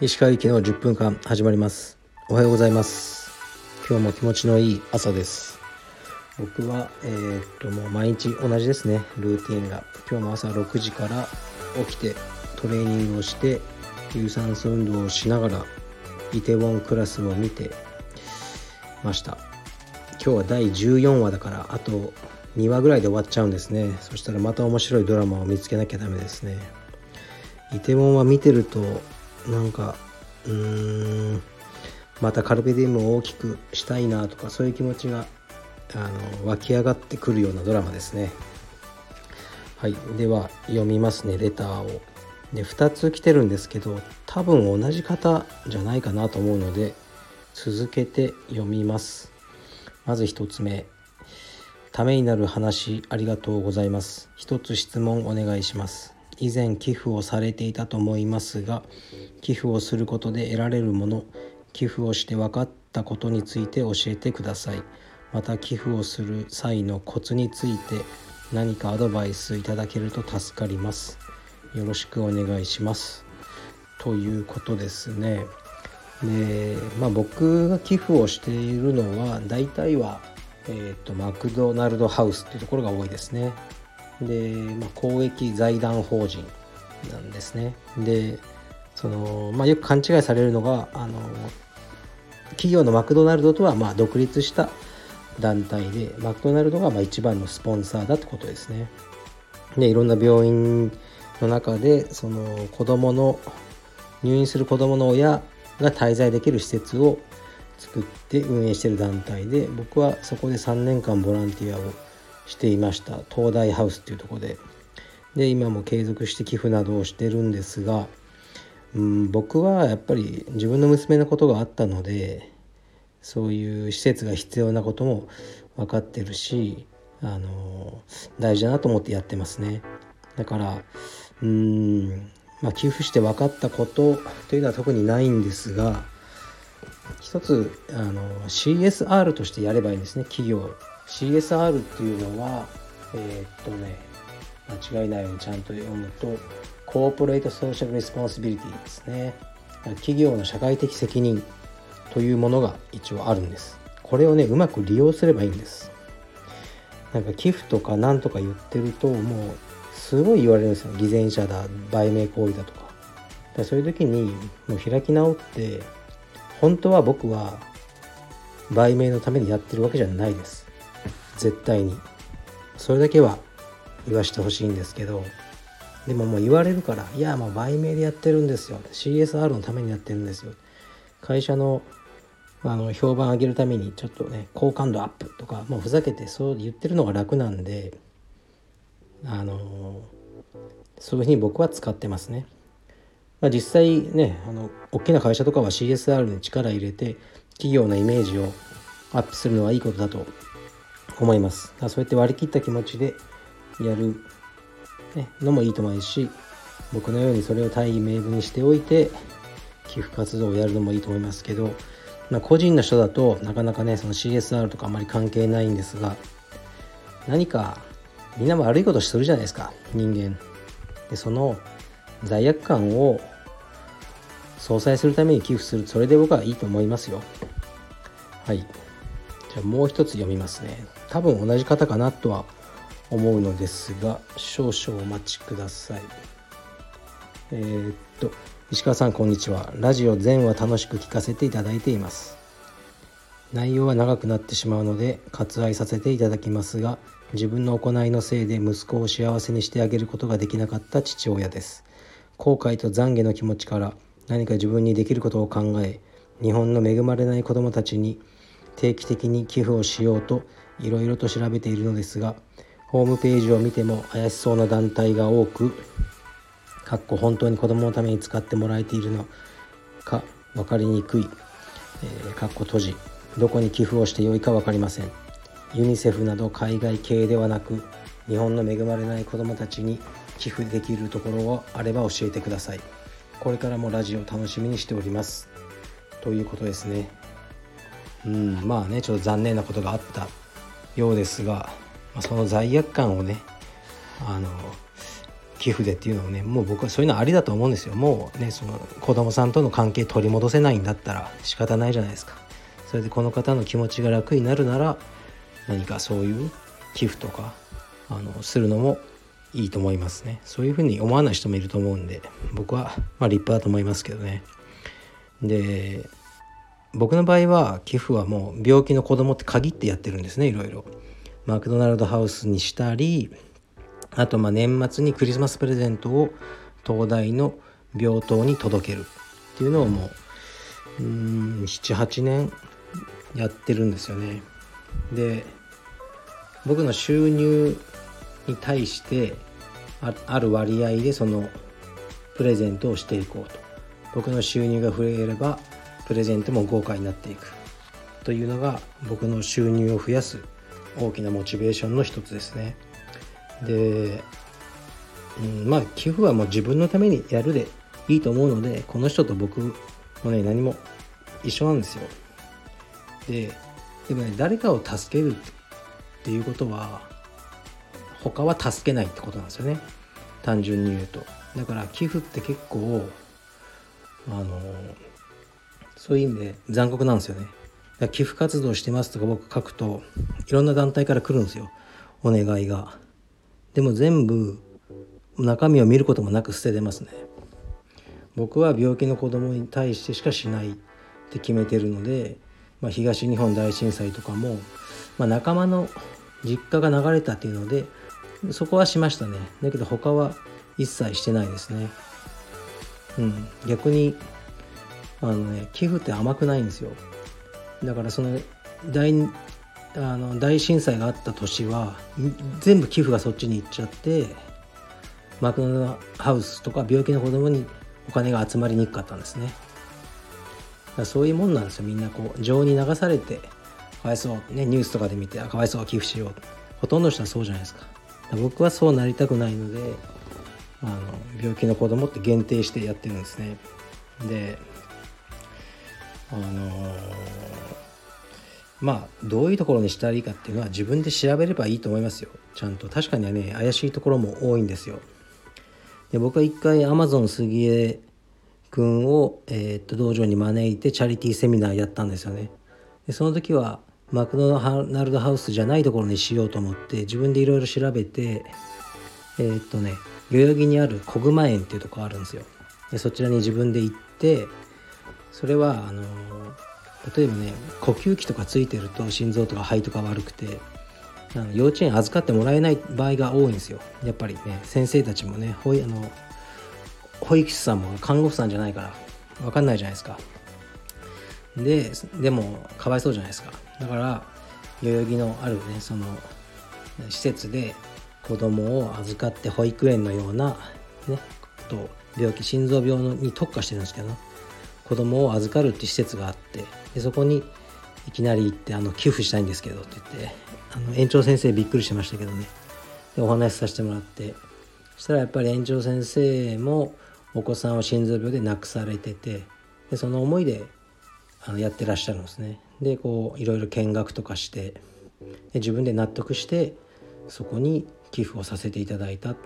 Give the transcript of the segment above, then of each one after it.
石川行きの10分間始まります。おはようございます。今日も気持ちのいい朝です。僕はえー、っともう毎日同じですね。ルーティンが。今日も朝6時から起きてトレーニングをして有酸素運動をしながらイテウォンクラスを見てました。今日は第14話だからあと2話ぐらいで終わっちゃうんですね。そしたらまた面白いドラマを見つけなきゃダメですね。イテウォンは見てるとなんかうーんまたカルペディウムを大きくしたいなとかそういう気持ちがあの湧き上がってくるようなドラマですね。はい。では読みますねレターを。で2つ来てるんですけど多分同じ方じゃないかなと思うので続けて読みます。まず1つ目。ためになる話ありがとうございます。一つ質問お願いします。以前寄付をされていたと思いますが寄付をすることで得られるもの寄付をして分かったことについて教えてください。また寄付をする際のコツについて何かアドバイスいただけると助かります。よろしくお願いします。ということですね。でまあ僕が寄付をしているのは大体はえーと、マクドナルドハウスっていうところが多いですね。で、まあ、公益財団法人なんですね。でその、まあ、よく勘違いされるのがあの企業のマクドナルドとはまあ独立した団体でマクドナルドがまあ一番のスポンサーだってことですね。でいろんな病院の中でその子どもの入院する子どもの親が滞在できる施設を作って運営してる団体で僕はそこで3年間ボランティアをしていました。東大ハウスっていうとこで。で今も継続して寄付などをしてるんですが、うん、僕はやっぱり自分の娘のことがあったのでそういう施設が必要なことも分かってるしあの大事だなと思ってやってますね。だからうんまあ寄付して分かったことというのは特にないんですが一つあの CSR としてやればいいんですね企業。CSR っていうのはえー、っとね間違いないようにちゃんと読むと Corporate Social Responsibility ですね。企業の社会的責任というものが一応あるんです。これをねうまく利用すればいいんです。なんか寄付とか何とか言ってるともうすごい言われるんですよ。偽善者だ売名行為だとか。だそういう時にもう開き直って本当は僕は売名のためにやってるわけじゃないです。絶対に。それだけは言わしてほしいんですけど。でももう言われるからいやもう売名でやってるんですよ。CSR のためにやってるんですよ。会社のあの評判上げるためにちょっとね好感度アップとかもうふざけてそう言ってるのが楽なんであのそういうふうに僕は使ってますね。まあ、実際ねあの大きな会社とかは CSR に力入れて企業のイメージをアップするのはいいことだと思います。そうやって割り切った気持ちでやる、ね、のもいいと思うし僕のようにそれを大義名分にしておいて寄付活動をやるのもいいと思いますけど、まあ、個人の人だとなかなかねその CSR とかあんまり関係ないんですが何かみんなも悪いことするじゃないですか人間。でその罪悪感を相殺するために寄付するそれで僕はいいと思いますよ。はい。じゃあもう一つ読みますね。多分同じ方かなとは思うのですが少々お待ちください。えー、っと石川さんこんにちは。ラジオ全話楽しく聞かせていただいています。内容は長くなってしまうので割愛させていただきますが自分の行いのせいで息子を幸せにしてあげることができなかった父親です。後悔と懺悔の気持ちから何か自分にできることを考え日本の恵まれない子どもたちに定期的に寄付をしようといろいろと調べているのですがホームページを見ても怪しそうな団体が多くかっこ本当に子どものために使ってもらえているのか分かりにくい、えー、かっこ閉じどこに寄付をしてよいか分かりません。ユニセフなど海外系ではなく日本の恵まれない子どもたちに寄付できるところがあれば教えてください。これからもラジオ楽しみにしております。ということですね。うんまあねちょっと残念なことがあったようですが、まあ、その罪悪感をねあの寄付でっていうのもねもう僕はそういうのありだと思うんですよ。もうねその子供さんとの関係取り戻せないんだったら仕方ないじゃないですか。それでこの方の気持ちが楽になるなら何かそういう寄付とかあのするのもいいと思いますね。そういうふうに思わない人もいると思うんで僕はまあ立派だと思いますけどね。で僕の場合は寄付はもう病気の子供って限ってやってるんですねいろいろ。マクドナルドハウスにしたりあとまあ年末にクリスマスプレゼントを東大の病棟に届ける。っていうのをもううん78年やってるんですよね。で僕の収入に対してある割合でそのプレゼントをしていこうと。僕の収入が増えればプレゼントも豪華になっていくというのが僕の収入を増やす大きなモチベーションの一つですね。で、うん、まあ寄付はもう自分のためにやるでいいと思うのでこの人と僕もね何も一緒なんですよ。ででもね誰かを助けるっていうことは他は助けないってことなんですよね。単純に言うと。だから寄付って結構あのそういう意味で残酷なんですよね。寄付活動してますとか僕書くといろんな団体から来るんですよ。お願いが。でも全部中身を見ることもなく捨ててますね。僕は病気の子供に対してしかしないって決めてるので、まあ、東日本大震災とかも、まあ、仲間の実家が流れたっていうのでそこはしましたね。だけど他は一切してないですね。うん。逆にあのね寄付って甘くないんですよ。だからその大あの大震災があった年は全部寄付がそっちに行っちゃってマクドナルドハウスとか病気の子供にお金が集まりにくかったんですね。そういうもんなんですよ。みんなこう情に流されてかわいそうねニュースとかで見てかわいそう寄付しよう。ほとんどの人はそうじゃないですか。僕はそうなりたくないのであの病気の子供って限定してやってるんですね。であの、まあどういうところにしたらいいかっていうのは自分で調べればいいと思いますよ。ちゃんと。確かにはね怪しいところも多いんですよ。で僕は一回アマゾン杉江君を、えー、っと道場に招いてチャリティーセミナーやったんですよね。でその時はマクドナルドハウスじゃないところにしようと思って自分でいろいろ調べてえー、っとね代々木にある小熊園っていうとこあるんですよ。でそちらに自分で行ってそれはあの例えばね呼吸器とかついてると心臓とか肺とか悪くて幼稚園預かってもらえない場合が多いんですよ。やっぱりね先生たちもね保あの保育士さんも看護婦さんじゃないから分かんないじゃないですか。ででもかわいそうじゃないですか。だから代々木のあるねその施設で子供を預かって保育園のようなねと病気心臓病に特化してるんですけど子供を預かるって施設があってでそこにいきなり行ってあの寄付したいんですけどって言ってあの園長先生びっくりしましたけどね。でお話しさせてもらって。そしたらやっぱり園長先生もお子さんを心臓病で亡くされててでその思いであのやってらっしゃるんですね。でこういろいろ見学とかしてで自分で納得してそこに寄付をさせていただいた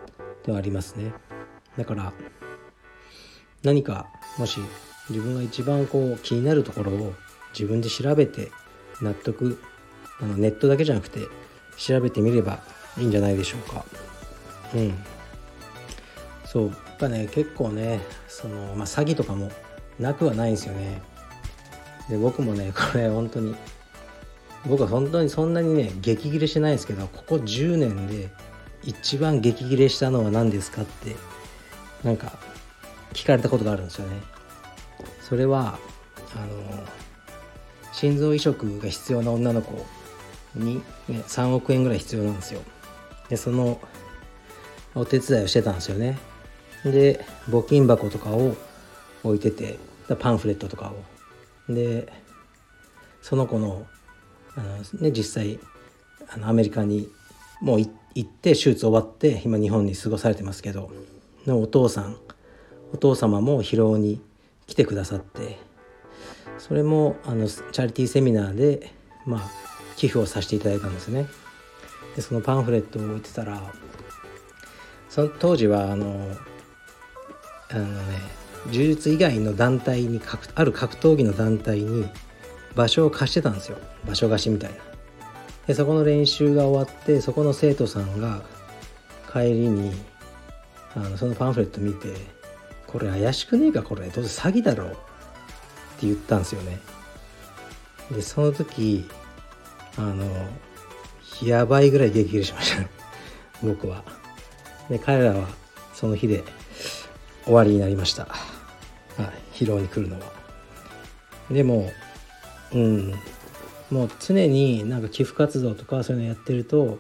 ではありますね。だから何かもし自分が一番こう気になるところを自分で調べて納得あのネットだけじゃなくて調べてみればいいんじゃないでしょうか。うん。そう。やっぱね結構ねその、まあ、詐欺とかもなくはないんですよね。で僕もね これ本当に。僕は本当にそんなにね激切れしてないですけどここ10年で一番激切れしたのは何ですかってなんか聞かれたことがあるんですよね。それはあの心臓移植が必要な女の子に、ね、3億円ぐらい必要なんですよ。でそのお手伝いをしてたんですよね。で募金箱とかを置いててパンフレットとかを。でその子のあの、ね、実際あのアメリカにもう行って手術終わって今日本に過ごされてますけどのお父さんお父様も疲労に来てくださってそれもあのチャリティーセミナーでまあ寄付をさせていただいたんですね。でそのパンフレットを置いてたらその当時はあのあのね柔術以外の団体にある格闘技の団体に場所を貸してたんですよ。場所貸しみたいな。でそこの練習が終わってそこの生徒さんが帰りにあのそのパンフレット見て「これ怪しくねえかこれ。どうせ詐欺だろ」って言ったんですよね。でその時あのやばいぐらい激切れしました。僕は。で彼らはその日で終わりになりました。疲労に来るのは。でもうん。もう常になんか寄付活動とかそういうのやってると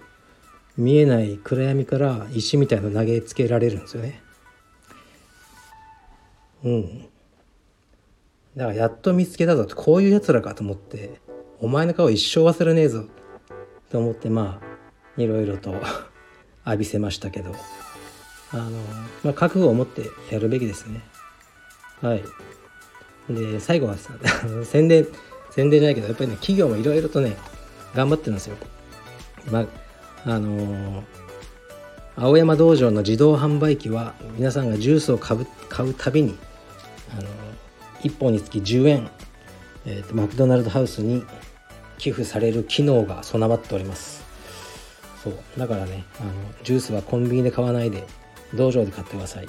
見えない暗闇から石みたいの投げつけられるんですよね。うん。だからやっと見つけたぞってこういうやつらかと思ってお前の顔一生忘れねえぞと思ってまあいろいろと 浴びせましたけど。あの、まあ、覚悟を持ってやるべきですね。はい。で最後はさ 宣伝宣伝じゃないけどやっぱりね企業もいろいろとね頑張ってるんですよ。まああのー、青山道場の自動販売機は皆さんがジュースを買う買うたびに、あのー、1本につき10円、えーと、マクドナルドハウスに寄付される機能が備わっております。そう。だからねあのジュースはコンビニで買わないで道場で買ってください。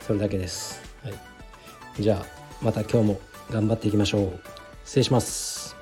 それだけです、じゃあまた今日も頑張っていきましょう。失礼します。